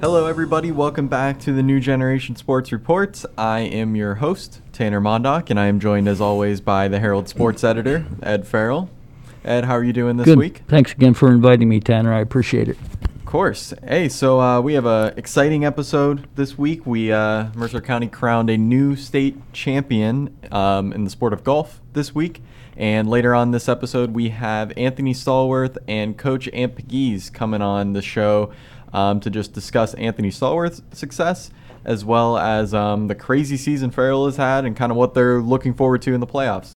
Hello, everybody. Welcome back to the New Generation Sports Reports. I am your host, Tanner Mondock, and I am joined, as always, by the Herald Sports editor, Ed Farrell. Ed, how are you doing this Good. week? Thanks again for inviting me, Tanner. I appreciate it. Of course. Hey, so uh, we have a exciting episode this week. We uh, Mercer County crowned a new state champion um, in the sport of golf this week. And later on this episode, we have Anthony Stallworth and Coach Amp Pegues coming on the show um, to just discuss Anthony Stallworth's success as well as um, the crazy season Farrell has had and kind of what they're looking forward to in the playoffs.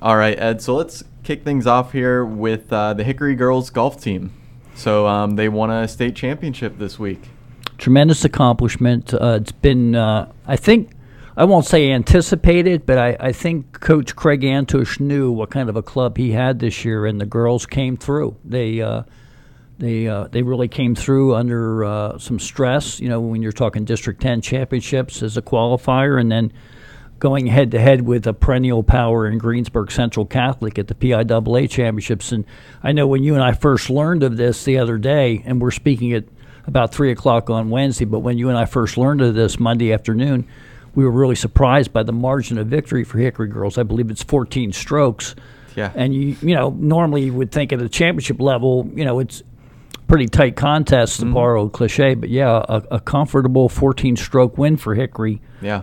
All right, Ed. So let's kick things off here with uh, the Hickory girls golf team. So um, they won a state championship this week. Tremendous accomplishment. Uh, it's been, uh, I think, I won't say anticipated, but I, I think Coach Craig Antush knew what kind of a club he had this year, and the girls came through. They uh, they uh, they really came through under uh, some stress. You know, when you're talking District 10 championships as a qualifier, and then going head to head with a perennial power in Greensburg Central Catholic at the PIAA championships. And I know when you and I first learned of this the other day, and we're speaking at about three o'clock on Wednesday, but when you and I first learned of this Monday afternoon, we were really surprised by the margin of victory for Hickory girls. I believe it's 14 strokes. Yeah. And you you know normally you would think at a championship level, you know it's pretty tight contest to borrow a cliche, but yeah, a, a comfortable 14 stroke win for Hickory. Yeah.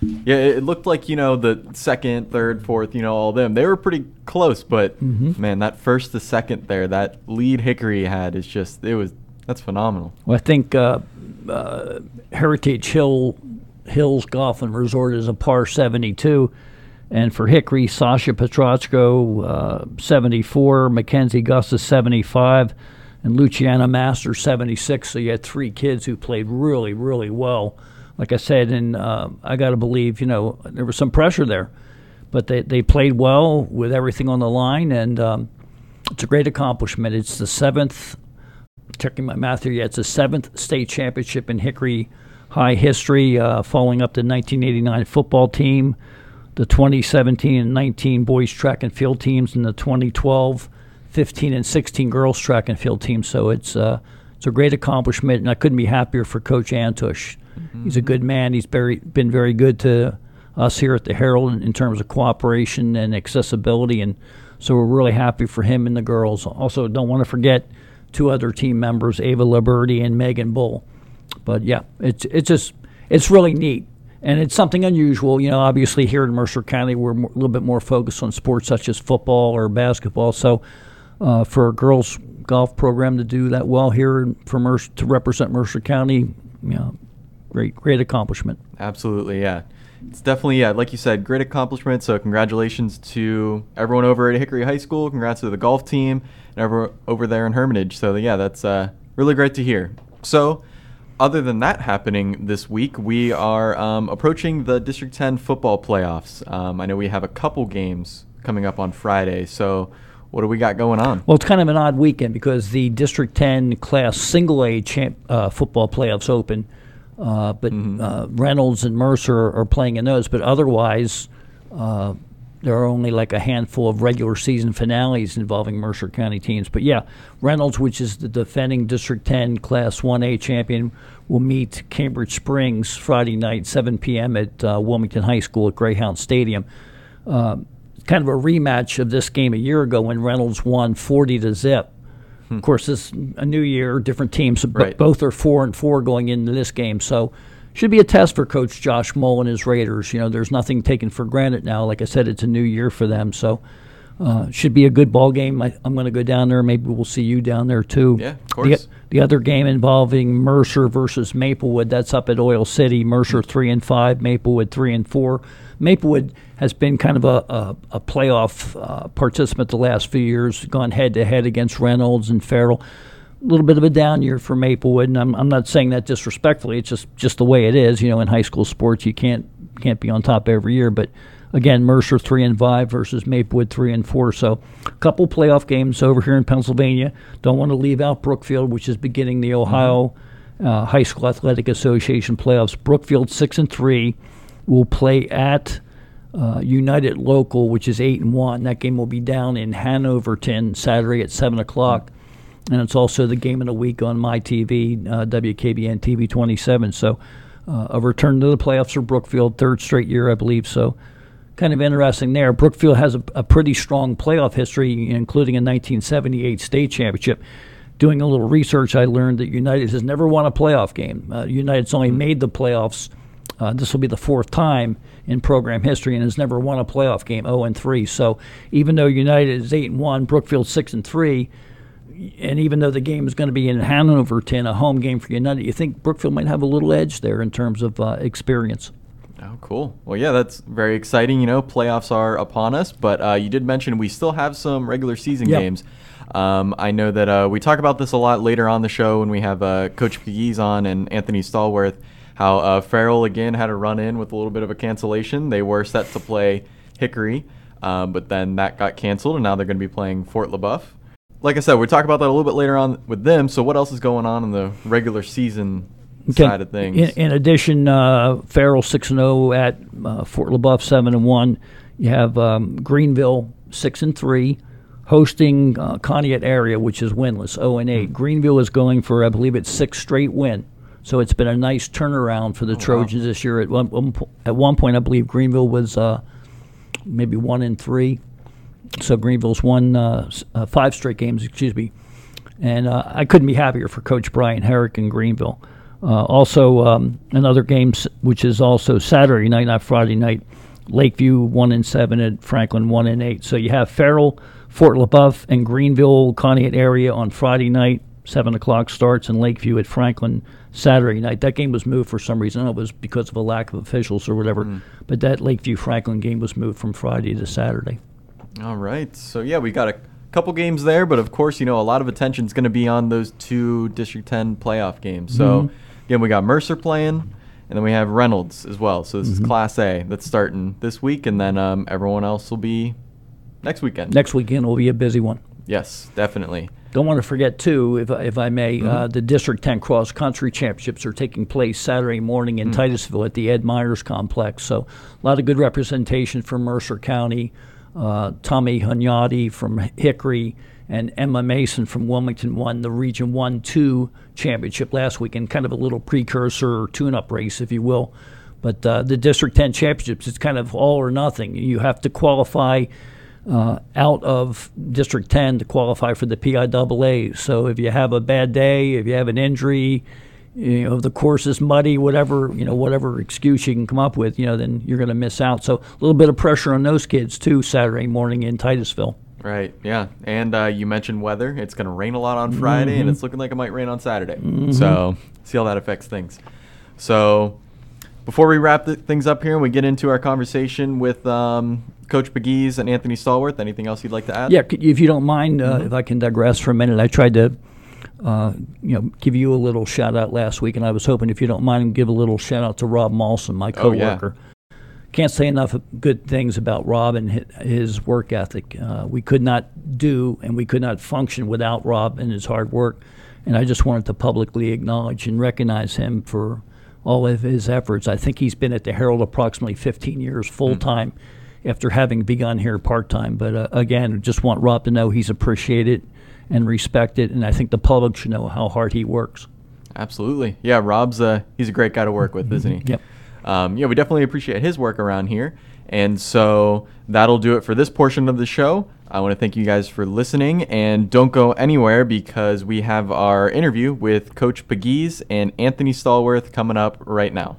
Yeah, it looked like, you know, the second, third, fourth, you know, all them. They were pretty close, but man, that first to second there, that lead Hickory had is just, it was, that's phenomenal. Well, I think uh, uh, Heritage Hill Hills Golf and Resort is a par 72. And for Hickory, Sasha Petrotsko, uh, 74, Mackenzie Gustus, 75, and Luciana Master, 76. So you had three kids who played really, really well. Like I said, and uh, I got to believe, you know, there was some pressure there. But they, they played well with everything on the line, and um, it's a great accomplishment. It's the seventh checking my math here, yeah, it's the seventh state championship in Hickory High history, uh, following up the 1989 football team, the 2017 and 19 boys track and field teams, and the 2012, 15, and 16 girls track and field team. So it's uh, it's a great accomplishment, and I couldn't be happier for Coach Antush. He's a good man. He's very been very good to us here at the Herald in, in terms of cooperation and accessibility, and so we're really happy for him and the girls. Also, don't want to forget two other team members, Ava Liberty and Megan Bull. But yeah, it's it's just it's really neat, and it's something unusual. You know, obviously here in Mercer County, we're a little bit more focused on sports such as football or basketball. So, uh, for a girls golf program to do that well here for Mercer, to represent Mercer County, know, great great accomplishment. Absolutely, yeah. It's definitely, yeah, like you said, great accomplishment. So, congratulations to everyone over at Hickory High School. Congrats to the golf team and everyone over there in Hermitage. So, yeah, that's uh, really great to hear. So, other than that happening this week, we are um, approaching the District 10 football playoffs. Um, I know we have a couple games coming up on Friday. So, what do we got going on? Well, it's kind of an odd weekend because the District 10 Class Single A champ, uh, football playoffs open, uh, but uh, Reynolds and Mercer are playing in those. But otherwise, uh, there are only like a handful of regular season finales involving Mercer County teams. But yeah, Reynolds, which is the defending District 10 Class 1A champion, will meet Cambridge Springs Friday night, 7 p.m. at uh, Wilmington High School at Greyhound Stadium kind of a rematch of this game a year ago when Reynolds won 40 to zip. Of course, it's a new year, different teams, but Right. both are four and four going into this game. So, should be a test for Coach Josh Mull and his Raiders. You know, there's nothing taken for granted now. Like I said, it's a new year for them, so uh, should be a good ball game. I, I'm going to go down there. Maybe we'll see you down there too. Yeah, of The- course. the other game involving Mercer versus Maplewood. That's up at Oil City. Mercer three and five, Maplewood three and four. Maplewood has been kind of a, a, a playoff uh, participant the last few years, gone head to head against Reynolds and Farrell. A little bit of a down year for Maplewood, and I'm, I'm not saying that disrespectfully. It's just just the way it is. You know, in high school sports, you can't can't be on top every year, but again, Mercer three and five versus Maplewood three and four. So, a couple playoff games over here in Pennsylvania. Don't want to leave out Brookfield, which is beginning the Ohio uh, High School Athletic Association playoffs. Brookfield six and three will play at uh, United Local, which is eight and one. That game will be down in Hanoverton Saturday at seven o'clock. and it's also the game of the week on my TV, uh, WKBN TV 27. So uh, a return to the playoffs for Brookfield, third straight year, I believe. So kind of interesting there. Brookfield has a, a pretty strong playoff history, including a 1978 state championship. Doing a little research, I learned that United has never won a playoff game. Uh, United's only made the playoffs. Uh, this will be the fourth time in program history and has never won a playoff game, 0 and 3. So even though United is 8 and 1, Brookfield 6 and 3, and even though the game is going to be in Hanoverton, a home game for United, you think Brookfield might have a little edge there in terms of uh, experience. Oh, cool. Well, yeah, that's very exciting. You know, playoffs are upon us, but uh, you did mention we still have some regular season Yep. games. Um, I know that uh, we talk about this a lot later on the show when we have uh, Coach Pegues on and Anthony Stallworth. How uh, Farrell again had a run in with a little bit of a cancellation. They were set to play Hickory, um, but then that got canceled, and now they're going to be playing Fort LeBoeuf. Like I said, we'll talk about that a little bit later on with them. So, what else is going on in the regular season Okay. side of things? In, in addition, uh, Farrell six and zero at uh, Fort LeBoeuf seven and one. You have um, Greenville six and three, hosting uh, Conneaut area, which is winless zero and eight. Greenville is going for I believe it's six straight win. So it's been a nice turnaround for the Trojans this year. At one, one at one point, I believe Greenville was uh, maybe one in three. So Greenville's won uh, uh, five straight games. Excuse me. And uh, I couldn't be happier for Coach Brian Herrick in Greenville. Uh, also, um, another game, which is also Saturday night, not Friday night. Lakeview one and seven, and Franklin one and eight. So you have Farrell, Fort LeBoeuf, and Greenville, Conneaut area on Friday night. Seven o'clock starts, and Lakeview at Franklin Saturday night. That game was moved for some reason. I don't know if it was because of a lack of officials or whatever. Hmm. But that Lakeview Franklin game was moved from Friday to Saturday. All right. So yeah, we got a couple games there, but of course, you know, a lot of attention is going to be on those two District 10 playoff games. So mm-hmm. again, we got Mercer playing, and then we have Reynolds as well. So this is mm-hmm. Class A that's starting this week, and then um, everyone else will be next weekend. Next weekend will be a busy one. Yes, definitely. Don't want to forget, too, if, I- if I may, uh, the District 10 Cross Country Championships are taking place Saturday morning in Titusville at the Ed Myers Complex. So, a lot of good representation from Mercer County. Uh, Tommy Hunyadi from Hickory and Emma Mason from Wilmington won the Region 1 2 championship last weekend, kind of a little precursor tune up race, if you will. But uh, the District 10 championships, it's kind of all or nothing. You have to qualify uh, out of District 10 to qualify for the PIAA. So if you have a bad day, if you have an injury, you know, if the course is muddy, whatever, you know, whatever excuse you can come up with, you know, then you're going to miss out. So a little bit of pressure on those kids too Saturday morning in Titusville. Right. Yeah. And uh, you mentioned weather. It's going to rain a lot on Friday, and it's looking like it might rain on Saturday. So see how that affects things. So before we wrap th- things up here and we get into our conversation with um, Coach Pegues and Anthony Stallworth, anything else you'd like to add? Yeah, if you don't mind, uh, if I can digress for a minute, I tried to, uh, you know, give you a little shout out last week, and I was hoping, if you don't mind, give a little shout out to Rob Malson, my Oh, yeah. coworker. Can't say enough good things about Rob and his work ethic. Uh, we could not do and we could not function without Rob and his hard work. And I just wanted to publicly acknowledge and recognize him for all of his efforts. I think he's been at the Herald approximately 15 years full time after having begun here part time. But uh, again, just want Rob to know he's appreciated and respected, and I think the public should know how hard he works. Absolutely. Yeah, Rob's uh, he's a great guy to work with, isn't he? Yep. Um, yeah, we definitely appreciate his work around here. And so that'll do it for this portion of the show. I want to thank you guys for listening and don't go anywhere because we have our interview with Coach Pegues and Anthony Stallworth coming up right now.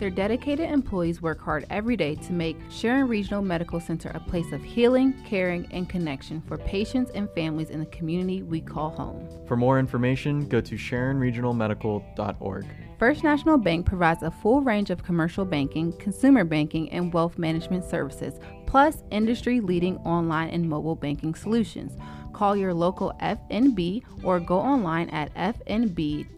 Their dedicated employees work hard every day to make Sharon Regional Medical Center a place of healing, caring, and connection for patients and families in the community we call home. For more information, go to SharonRegionalMedical.org. First National Bank provides a full range of commercial banking, consumer banking, and wealth management services, plus industry leading online and mobile banking solutions. Call your local FNB or go online at fnb-online.com.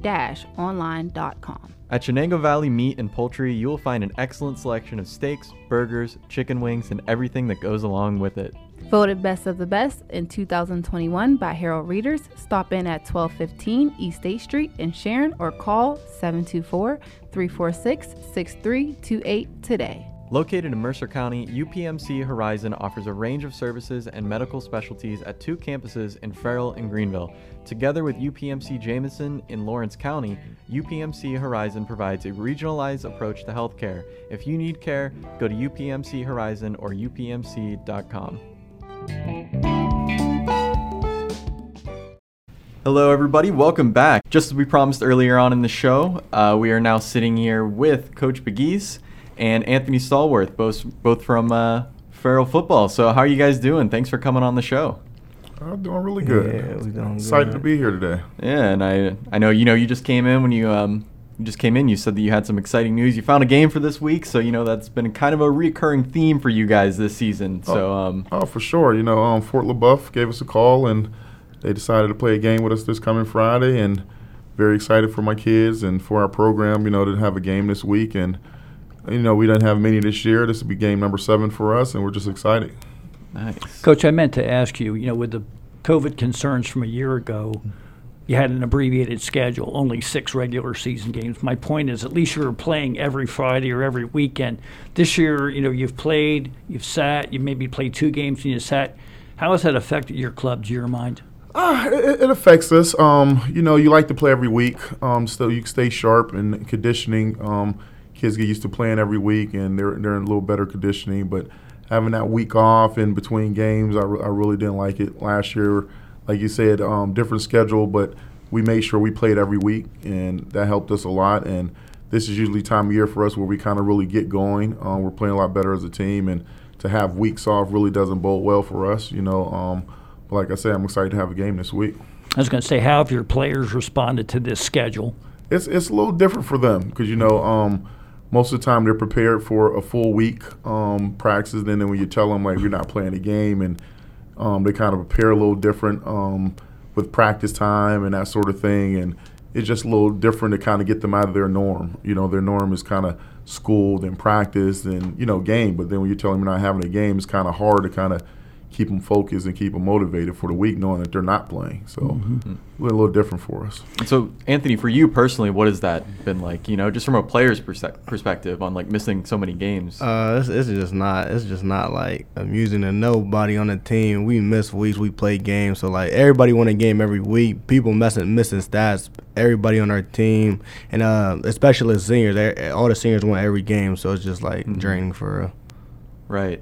At Shenango Valley Meat and Poultry, you will find an excellent selection of steaks, burgers, chicken wings, and everything that goes along with it. Voted Best of the Best in 2021 by Herald Readers. Stop in at 1215 East State Street in Sharon or call 724 346 6328 today. Located in Mercer County, UPMC Horizon offers a range of services and medical specialties at two campuses in Farrell and Greenville. Together with UPMC Jameson in Lawrence County, UPMC Horizon provides a regionalized approach to healthcare. If you need care, go to UPMC Horizon or upmc.com. Hello, everybody. Welcome back. Just as we promised earlier on in the show, uh, we are now sitting here with Coach Pegues and Anthony Stallworth, both both from uh, Farrell Football. So, how are you guys doing? Thanks for coming on the show. I'm doing really good. Yeah, we doing Excited good. to be here today. Yeah, and I I know you know you just came in when you um you just came in. You said that you had some exciting news. You found a game for this week, so you know that's been kind of a recurring theme for you guys this season. So um Oh, for sure. You know, um, Fort LeBoeuf gave us a call and they decided to play a game with us this coming Friday. And very excited for my kids and for our program, you know, to have a game this week. And, you know, we didn't have many this year. This will be game number seven for us, and we're just excited. nice. Coach, I meant to ask you, you know, with the COVID concerns from a year ago, you had an abbreviated schedule, only six regular season games. My point is, at least you were playing every Friday or every weekend. This year, you know, you've played, you've sat, you maybe played two games and you sat. How has that affected your club, to your mind? Uh, it, it affects us. Um, you know, you like to play every week, um, so you stay sharp and conditioning. Um, kids get used to playing every week, and they're they're in a little better conditioning. But having that week off in between games, I, re- I really didn't like it last year. Like you said, um, different schedule, but we made sure we played every week, and that helped us a lot. And this is usually time of year for us where we kind of really get going. Um, we're playing a lot better as a team, and to have weeks off really doesn't bode well for us. You know. Um, but like I said, I'm excited to have a game this week. I was going to say, how have your players responded to this schedule? It's it's a little different for them because you know um, most of the time they're prepared for a full week um, practice. And then when you tell them like you're not playing a game, and um, they kind of prepare a little different um, with practice time and that sort of thing. And it's just a little different to kind of get them out of their norm. You know, their norm is kind of school, then practice, and you know game. But then when you tell them you're not having a game, it's kind of hard to kind of keep them focused and keep them motivated for the week, knowing that they're not playing. So Mm-hmm. a little different for us. So Anthony, for you personally, what has that been like? You know, just from a player's perse- perspective on like missing so many games. Uh, it's, it's just not. It's just not like amusing to nobody on the team. We miss weeks. We play games. So like everybody won a game every week. People messing missing stats. Everybody on our team, and uh, especially the seniors. All the seniors won every game. So it's just like draining for real. Right.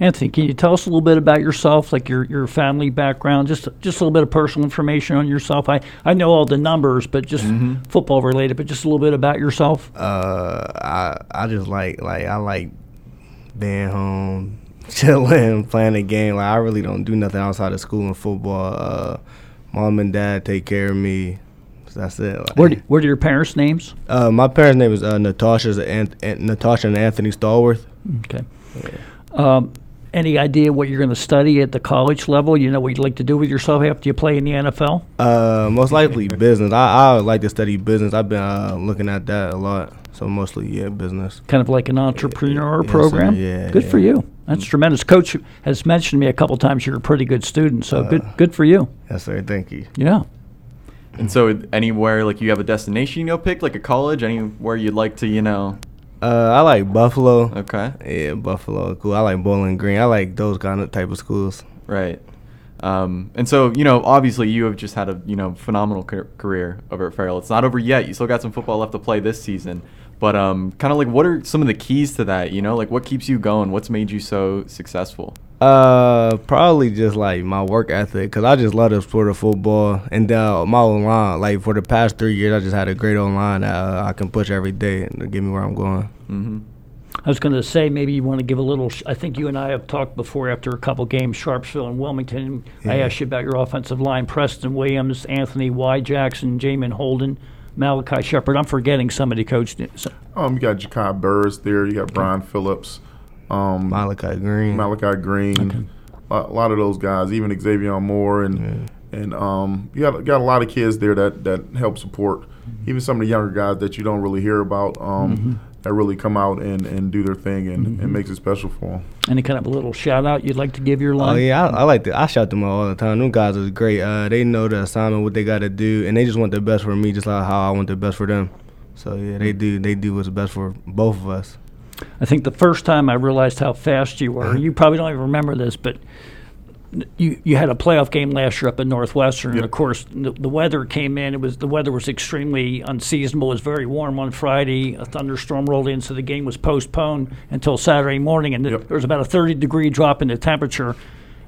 Anthony, can you tell us a little bit about yourself, like your, your family background, just just a little bit of personal information on yourself? I, I know all the numbers, but just football related, but just a little bit about yourself. Uh, I I just like like I like being home, chilling, playing a game. Like I really don't do nothing outside of school and football. Uh, mom and dad take care of me. So that's it. Like, What are, what are your parents' names? Uh, my parents' name is uh, Natasha's Natasha and Anthony Stallworth. Okay. Um, any idea what you're going to study at the college level? You know what you'd like to do with yourself after you play in the NFL? Uh, most likely business. I I would like to study business. I've been uh, looking at that a lot. So mostly yeah, business. Kind of like an entrepreneur Yes, sir. program? Yeah, Good for you. That's tremendous. Coach has mentioned to me a couple times you're a pretty good student, so good good for you. Yes, sir. Thank you. Yeah. And so anywhere like you have a destination you know pick, like a college, anywhere you'd like to, you know. Uh, I like Buffalo. Okay. Yeah, Buffalo. Cool. I like Bowling Green. I like those kind of type of schools. Right. Um, and so, you know, obviously you have just had a, you know, phenomenal car- career over at Farrell. It's not over yet. You still got some football left to play this season. But um, kind of like what are some of the keys to that, you know? Like what keeps you going? What's made you so successful? Uh, probably just like my work ethic, cause I just love the sport of football, and uh, my O-line. Like for the past three years, I just had a great O-line that uh, I can push every day and get me where I'm going. Mm-hmm. I was going to say maybe you want to give a little. Sh- I think you and I have talked before after a couple games, Sharpsville and Wilmington. I asked you about your offensive line: Preston Williams, Anthony Y. Jackson, Jamin Holden, Malachi Shepard. I'm forgetting somebody, Coach. So- Um, you got Jakai Burris there. You got Brian Phillips, um, Malachi Green. Malachi Green. a lot of those guys, even Xavier Moore and and um, you got got a lot of kids there that that help support. Even some of the younger guys that you don't really hear about. Um, That really come out and, and do their thing and, and makes it special for them. Any kind of a little shout out you'd like to give your line? Oh yeah, I, I like to. I shout them out all the time. Them guys are great. Uh, they know the assignment, what they got to do, and they just want the best for me, just like how I want the best for them. So yeah, they do. They do what's best for both of us. I think the first time I realized how fast you were, you probably don't even remember this, but you you had a playoff game last year up in Northwestern, and of course the, the weather came in. It was the weather was extremely unseasonable. It was very warm on Friday. A thunderstorm rolled in, so the game was postponed until Saturday morning, and Yep. there was about a 30 degree drop in the temperature.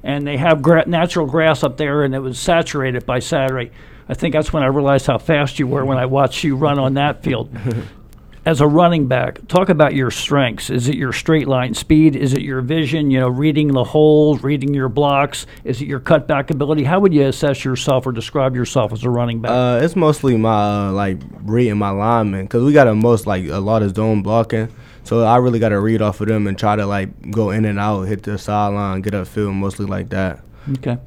And they have gra- natural grass up there, and it was saturated by Saturday. I think that's when I realized how fast you were when I watched you run on that field as a running back, talk about your strengths. Is it your straight line speed? Is it your vision? You know, reading the holes, reading your blocks. Is it your cutback ability? How would you assess yourself or describe yourself as a running back? Uh, it's mostly my uh, like reading my linemen because we got a most like a lot of zone blocking. So I really got to read off of them and try to like go in and out, hit the sideline, get upfield, mostly like that. okay.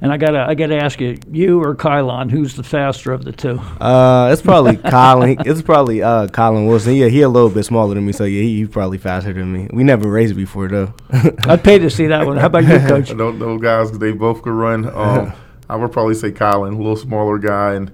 And I gotta, I gotta ask you, you or Kylon, who's the faster of the two? Uh, it's probably Colin. It's probably uh Colin Wilson. Yeah, he a little bit smaller than me, so yeah, he, he probably faster than me. We never raced before though. I'd pay to see that one. How about you, Coach? Those, those guys, they both could run. Um, I would probably say Colin, a little smaller guy, and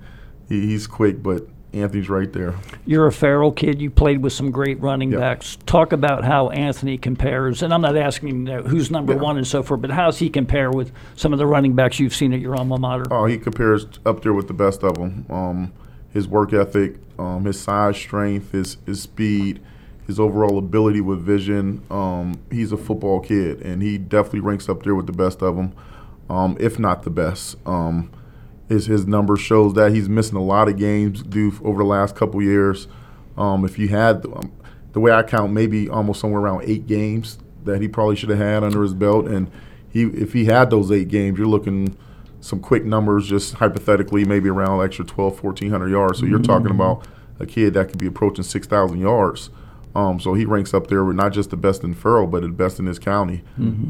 he, he's quick, but Anthony's right there. You're a Farrell kid. You played with some great running Yep. backs. Talk about how Anthony compares, and I'm not asking you know, who's number Yeah. one and so forth, but how does he compare with some of the running backs you've seen at your alma mater? Oh, he compares up there with the best of them. Um, his work ethic, um, his size, strength, his his speed, his overall ability with vision. Um, he's a football kid, and he definitely ranks up there with the best of them, um, if not the best. Um, his his number shows that he's missing a lot of games due over the last couple years. Um, if you had um, the way I count, maybe almost somewhere around eight games that he probably should have had under his belt, and he if he had those eight games, you're looking some quick numbers, just hypothetically, maybe around extra 12, 1400 yards. So you're talking about a kid that could be approaching 6,000 yards. Um, so he ranks up there with not just the best in Farrell, but the best in his county,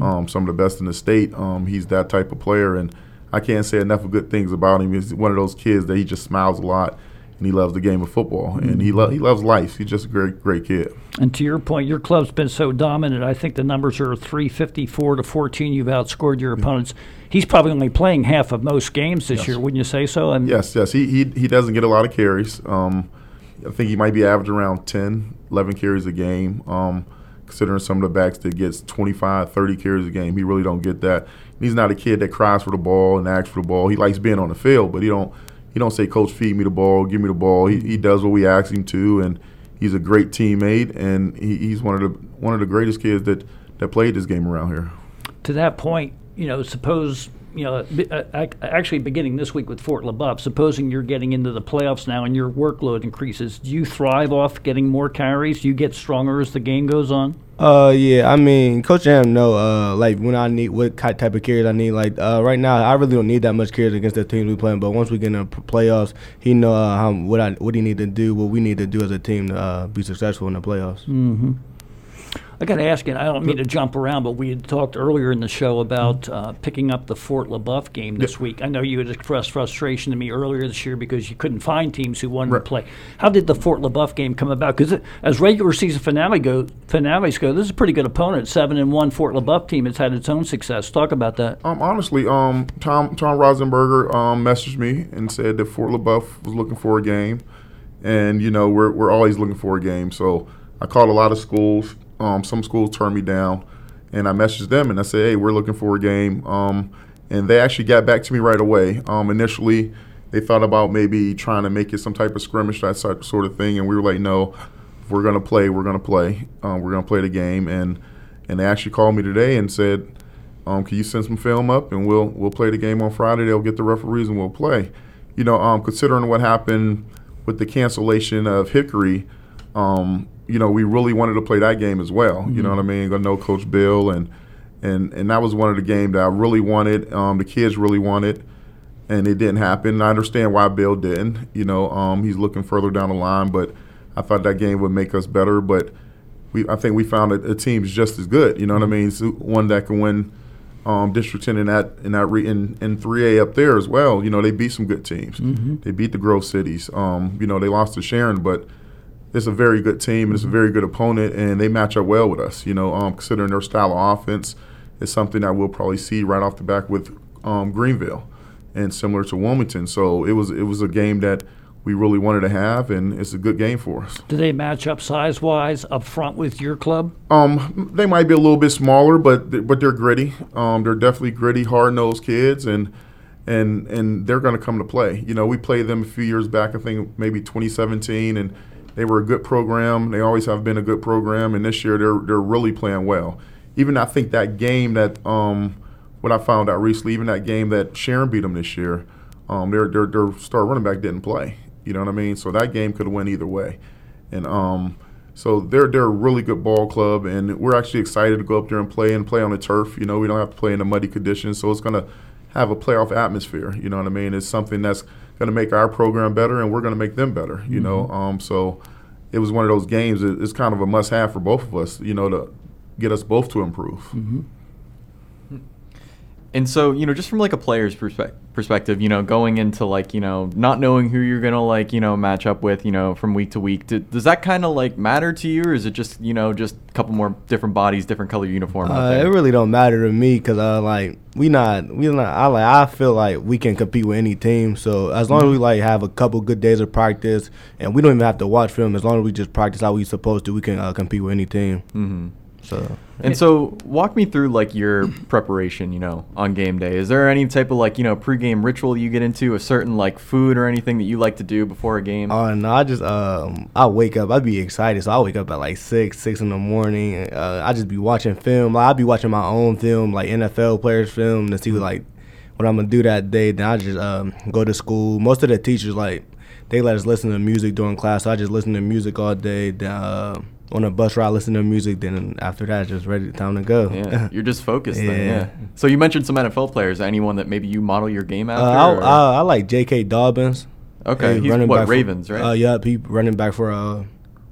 um, some of the best in the state. Um, he's that type of player, and I can't say enough of good things about him. He's one of those kids that he just smiles a lot, and he loves the game of football, and he lo- he loves life. He's just a great great kid. And to your point, your club's been so dominant. I think the numbers are 354 to 14. You've outscored your opponents. He's probably only playing half of most games this Yes. year, wouldn't you say so? And Yes, yes. He he, he doesn't get a lot of carries. Um, I think he might be averaging around 10, 11 carries a game. Um, considering some of the backs that gets 25, 30 carries a game, he really don't get that. He's not a kid that cries for the ball and asks for the ball. He likes being on the field, but he don't he don't say, "Coach, feed me the ball, give me the ball." He, he does what we ask him to, and he's a great teammate, and he, he's one of the one of the greatest kids that that played this game around here. to that point, you know, suppose you know, uh, ac- actually beginning this week with Fort LeBoeuf, supposing you're getting into the playoffs now and your workload increases, do you thrive off getting more carries? Do you get stronger as the game goes on? Uh, yeah. I mean, Coach Amp know, uh, like when I need what type of carries I need. Like, uh, right now, I really don't need that much carries against the teams we playing. But once we get in the playoffs, he know uh, how what I what he need to do, what we need to do as a team to uh, be successful in the playoffs. I got to ask you, I don't mean to jump around, but we had talked earlier in the show about uh, picking up the Fort LeBoeuf game this week. I know you had expressed frustration to me earlier this year because you couldn't find teams who wanted to play. How did the Fort LeBoeuf game come about? Because as regular season finale go, finales go, this is a pretty good opponent. Seven and one Fort LeBoeuf team has had its own success. Talk about that. Um, honestly, um, Tom Tom Rosenberger um, messaged me and said that Fort LeBoeuf was looking for a game, and you know we're we're always looking for a game. So I called a lot of schools. Um, some schools turned me down, and I messaged them and I said, "Hey, we're looking for a game." Um, and they actually got back to me right away. Um, initially, they thought about maybe trying to make it some type of scrimmage, that sort of thing, and we were like, "No, we're gonna play, we're gonna play. Um, we're gonna play the game." And and they actually called me today and said, um, "Can you send some film up and we'll we'll play the game on Friday? They'll get the referees and we'll play." You know, um, considering what happened with the cancellation of Hickory, um, you know, we really wanted to play that game as well. You know what I mean? I know Coach Bill and and and that was one of the games that I really wanted. Um, the kids really wanted, and it didn't happen. I understand why Bill didn't. You know, um, he's looking further down the line, but I thought that game would make us better. But we, I think we found a, a team's just as good. You know what I mean? So one that can win um, District 10 in that in that re, in, in 3A up there as well. You know, they beat some good teams. They beat the Grove Cities. Um, you know, they lost to Sharon, but it's a very good team and it's a very good opponent, and they match up well with us. You know, um, considering their style of offense, is something that we'll probably see right off the back with um, Greenville, and similar to Wilmington. So it was it was a game that we really wanted to have, and it's a good game for us. Do they match up size wise up front with your club? Um, they might be a little bit smaller, but but they're gritty. Um, they're definitely gritty, hard nosed kids, and and and they're going to come to play. You know, we played them a few years back. I think maybe 2017, and they were a good program. They always have been a good program, and this year they're they're really playing well. Even I think that game that um, what I found out recently, even that game that Sharon beat them this year, um, their their their star running back didn't play. You know what I mean? So that game could have went either way, and um, so they're they're a really good ball club, and we're actually excited to go up there and play and play on the turf. You know, we don't have to play in the muddy conditions, so it's to have a playoff atmosphere. You know what I mean? It's something that's going to make our program better, and we're going to make them better. You know, um, so it was one of those games. it- It's kind of a must-have for both of us. You know, to get us both to improve. And so, you know, just from like a player's perspe- perspective, you know, going into like, you know, not knowing who you're going to like, you know, match up with, you know, from week to week, d does that kind of like matter to you or is it just, you know, just a couple more different bodies, different color uniform out Uh, it really don't matter to me because uh, like we not we not I like I feel like we can compete with any team. So as long as we like have a couple good days of practice and we don't even have to watch film, as long as we just practice how we supposed to, we can uh, compete with any team. mm-hmm. So And so, walk me through like your preparation, you know, on game day. Is there any type of like, you know, pregame ritual you get into, a certain like food or anything that you like to do before a game? uh, no, I just um I wake up, I'd be excited, so I wake up at like six six in the morning. Uh, I just be watching film. Like, I'd be watching my own film, like NFL players film, to see like what I'm gonna do that day. Then I just um, go to school. Most of the teachers like they let us listen to music during class, so I just listen to music all day. Then, uh, on a bus ride, listen to music. Then after that, just ready, time to go. yeah, you're just focused then, Yeah. yeah. So you mentioned some NFL players. Anyone that maybe you model your game Uh, after? I, I, I like J.K. Dobbins. okay, He he's running what back for- Ravens, right? Uh, yep, he running back for uh,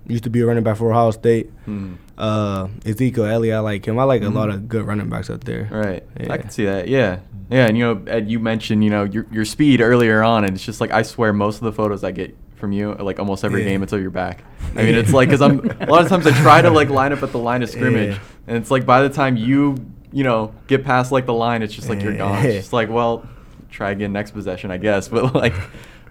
used to be a running back for Ohio State. Hmm. Uh, Ezekiel Elliott, I like him. I like a lot of good running backs up there. Right. Yeah. I can see that. Yeah. Yeah. And, you know, Ed, you mentioned, you know, your, your speed earlier on. And it's just like, I swear, most of the photos I get from you, like almost every Yeah. game until you're back. I mean, it's like, because I'm, a lot of times I try to like line up at the line of scrimmage. Yeah. And it's like, by the time you, you know, get past like the line, it's just like you're gone. It's just like, well, try again next possession, I guess. But like,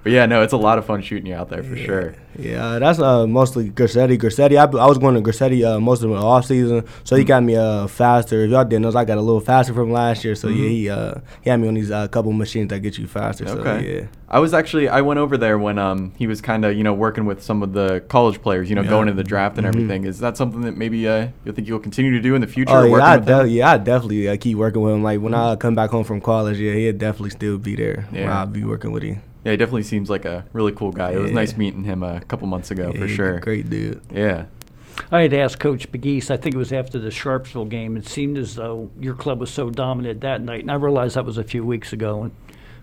but yeah, no, it's a lot of fun shooting you out there for sure. Yeah, that's uh, mostly Grissetti. Grissetti, I, I was going to Grissetti uh, most of the off season, so he got me uh, faster. If y'all didn't know, I got a little faster from last year. So yeah, he uh, he had me on these uh, couple machines that get you faster. So Okay. yeah. I was actually I went over there when um he was kind of you know working with some of the college players you know Yeah. going to the draft and Mhm. everything. Is that something that maybe uh you think you'll continue to do in the future? Oh yeah, I de- yeah, I definitely uh, keep working with him. Like when I come back home from college, yeah, he'd definitely still be there. Yeah, Yeah. I'll be working with him. Yeah, he definitely seems like a really cool guy. It was Yeah. nice meeting him a couple months ago Yeah, for sure. Great dude. Yeah. I had asked Coach Pegues, I think it was after the Sharpsville game. It seemed as though your club was so dominant that night, and I realized that was a few weeks ago. And,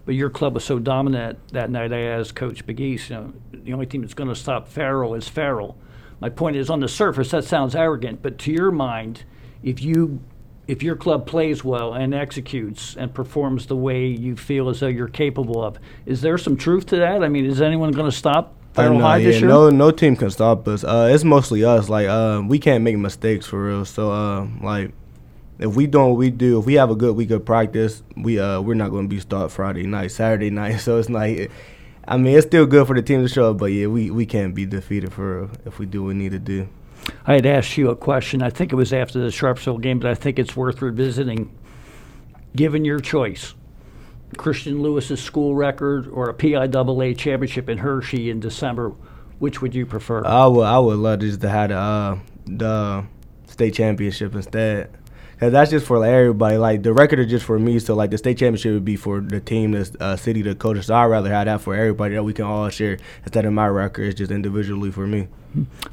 but your club was so dominant that night. I asked Coach Pegues, you know, the only team that's going to stop Farrell is Farrell. My point is, on the surface, that sounds arrogant, but to your mind, if you if your club plays well and executes and performs the way you feel as though you're capable of, is there some truth to that? I mean, is anyone going to stop Uh, no, High this yeah, year? no, no team can stop us. Uh, it's mostly us. Like, uh, we can't make mistakes for real. So, uh, like, if we don't, what we do. If we have a good week of practice, we uh, we're not going to be stopped Friday night, Saturday night. So it's like, I mean, it's still good for the team to show up, but yeah, we we can't be defeated for real if we do what we need to do. I had asked you a question. I think it was after the Sharpsville game, but I think it's worth revisiting. Given your choice, Christian Lewis's school record or a PIAA championship in Hershey in December, which would you prefer? I would I would love just to have the uh, the state championship instead. Cause that's just for like everybody. Like the record is just for me. So like the state championship would be for the team, the uh, city, the coaches. So I'd rather have that for everybody that we can all share instead of my record. It's just individually for me.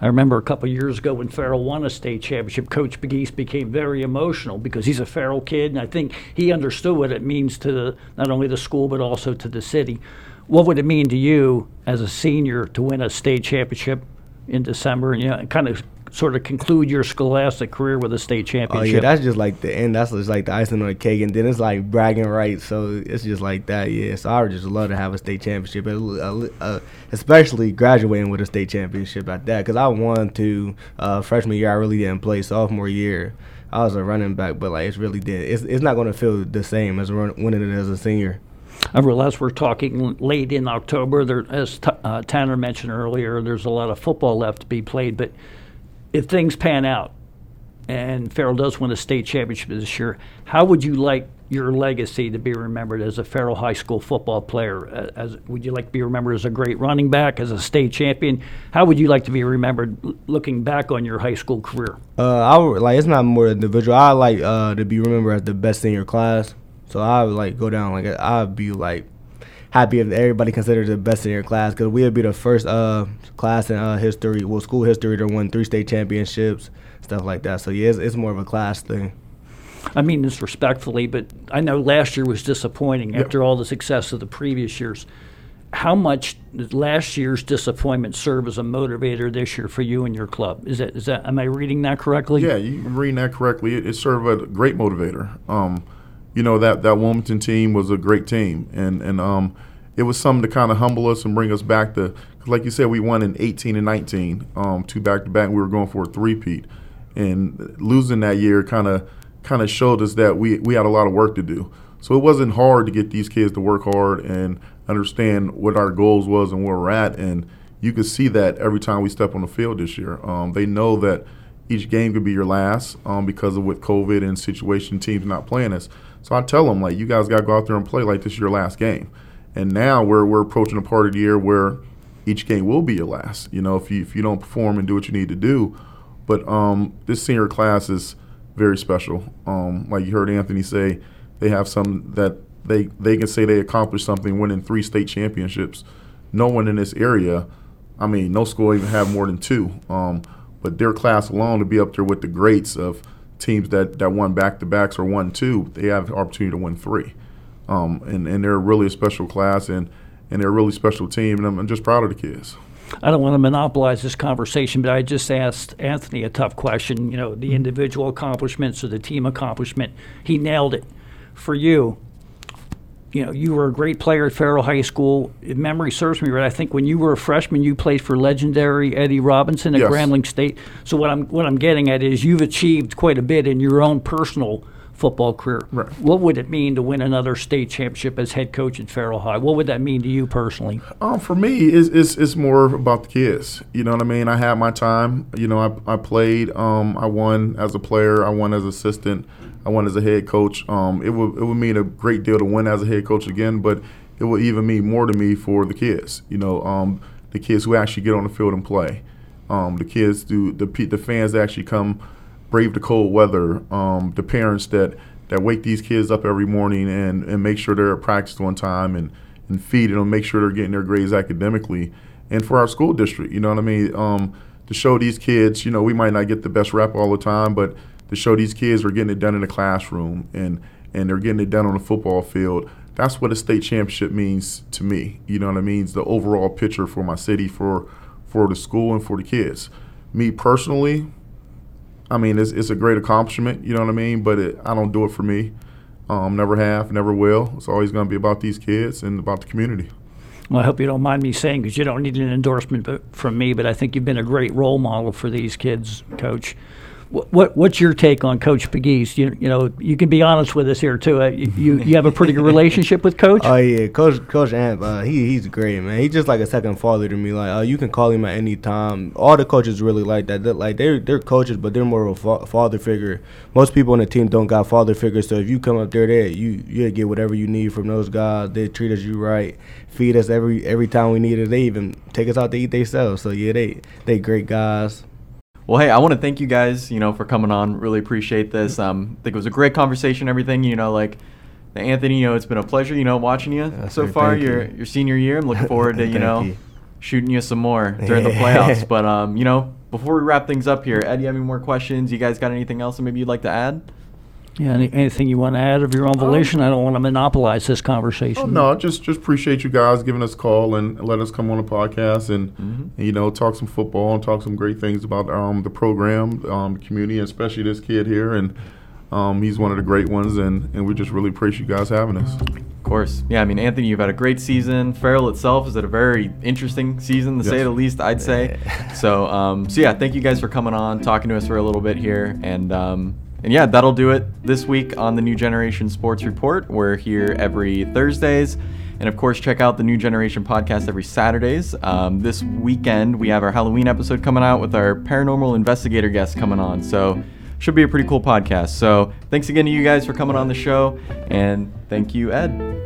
I remember a couple years ago when Farrell won a state championship, Coach Pegues became very emotional because he's a Farrell kid, and I think he understood what it means to the, not only the school but also to the city. What would it mean to you as a senior to win a state championship in December? And you know, kind of sort of conclude your scholastic career with a state championship. Oh yeah, that's just like the end. That's just like the icing on the cake, and then it's like bragging rights. So it's just like that. Yeah. So I would just love to have a state championship, uh, uh, especially graduating with a state championship at that. Because I won to uh, freshman year, I really didn't play. Sophomore year, I was a running back, but like it's really did. It's it's not going to feel the same as run, winning it as a senior. I realize we're talking late in October. There, as t- uh, Tanner mentioned earlier, there's a lot of football left to be played. But if things pan out and Farrell does win a state championship this year, how would you like your legacy to be remembered as a Farrell High School football player? As would you like to be remembered as a great running back, as a state champion? How would you like to be remembered looking back on your high school career? Uh, I would like it's not more individual. I like uh to be remembered as the best in your class. So I would like go down like I'd be like happy if everybody considered the best senior class because we would be the first uh class in uh history, well school history to win three state championships, stuff like that. So yeah, it's, it's more of a class thing. I mean this respectfully, but I know last year was disappointing after all the success of the previous years. How much did last year's disappointment serve as a motivator this year for you and your club? Is that is that am I reading that correctly? Yeah, you reading that correctly. It, it served a great motivator. Um, you know that that Wilmington team was a great team, and and um, it was something to kind of humble us and bring us back to. Like you said, we won in 18 and 19, um, two back to back. We were going for a three-peat, and losing that year kind of kind of showed us that we we had a lot of work to do. So it wasn't hard to get these kids to work hard and understand what our goals was and where we're at, and you could see that every time we step on the field this year. Um, they know that each game could be your last um, because of with COVID and situation teams not playing us. So I tell them like, you guys got to go out there and play like this is your last game. And now we're we're approaching a part of the year where each game will be your last. You know, if you if you don't perform and do what you need to do. But um, this senior class is very special. Um, like you heard Anthony say, they have some that they they can say they accomplished something, winning three state championships. No one in this area, I mean, no school even have more than two. Um, but their class alone to be up there with the greats of teams that, that won back to backs or won two, they have the opportunity to win three. Um, and, and they're really a special class and, and they're a really special team. And I'm, I'm just proud of the kids. I don't want to monopolize this conversation, but I just asked Anthony a tough question. You know, the individual accomplishments or the team accomplishment. He nailed it. For you, you know, you were a great player at Farrell High School. If memory serves me right, I think when you were a freshman, you played for legendary Eddie Robinson at Yes. Grambling State. So what I'm what I'm getting at is you've achieved quite a bit in your own personal football career. Right. What would it mean to win another state championship as head coach at Farrell High? What would that mean to you personally? Um, for me, it's, it's, it's more about the kids. You know what I mean? I had my time. You know, I, I played. Um, I won as a player. I won as assistant. I won as a head coach. Um, it would it would mean a great deal to win as a head coach again, but it would even mean more to me for the kids. You know, um, the kids who actually get on the field and play. Um, the kids do the pe- the fans that actually come brave the cold weather. Um, the parents that that wake these kids up every morning and, and make sure they're at practice on time and and feeding them, make sure they're getting their grades academically. And for our school district, you know what I mean? Um, to show these kids, you know, we might not get the best rep all the time, but to show these kids we're getting it done in the classroom and and they're getting it done on the football field. That's what a state championship means to me. You know what I mean? It's the overall picture for my city, for for the school, and for the kids. Me personally, I mean, it's, it's a great accomplishment. You know what I mean? But it, I don't do it for me. Um, never have, never will. It's always going to be about these kids and about the community. Well, I hope you don't mind me saying because you don't need an endorsement from me, but I think you've been a great role model for these kids, Coach. What, what what's your take on Coach Pegues? You you know you can be honest with us here too. Uh, you, you you have a pretty good relationship with Coach. Oh yeah, Coach Coach Amp, uh, he he's great man. He's just like a second father to me. Like uh, you can call him at any time. All the coaches really like that. They're, like they're they're coaches, but they're more of a fa- father figure. Most people on the team don't got father figures. So if you come up there, there you you get whatever you need from those guys. They treat us you right, feed us every every time we need it. They even take us out to eat themselves. So yeah, they they great guys. Well, hey, I want to thank you guys, you know, for coming on. Really appreciate this. Um, I think it was a great conversation. Everything, you know, like Anthony, you know, it's been a pleasure, you know, watching you so see your you. your senior year. I'm looking forward to you know you. shooting you some more during the playoffs. But um, you know, before we wrap things up here, Ed, you have any more questions? You guys got anything else that maybe you'd like to add? Yeah, any, anything you want to add of your own volition? I don't want to monopolize this conversation. Oh no, just just appreciate you guys giving us a call and let us come on the podcast and, Mm-hmm. and, you know talk some football and talk some great things about um, the program, um, community, especially this kid here. And um, he's one of the great ones, and, and we just really appreciate you guys having us. Of course. Yeah, I mean, Anthony, you've had a great season. Farrell itself is at a very interesting season, to say the least, I'd say. So, um, so yeah, thank you guys for coming on, talking to us for a little bit here. And, um, and yeah, that'll do it this week on the New Generation Sports Report. We're here every Thursdays. And of course, check out the New Generation podcast every Saturdays. Um, this weekend, we have our Halloween episode coming out with our paranormal investigator guest coming on. So, should be a pretty cool podcast. So, thanks again to you guys for coming on the show. And thank you, Ed.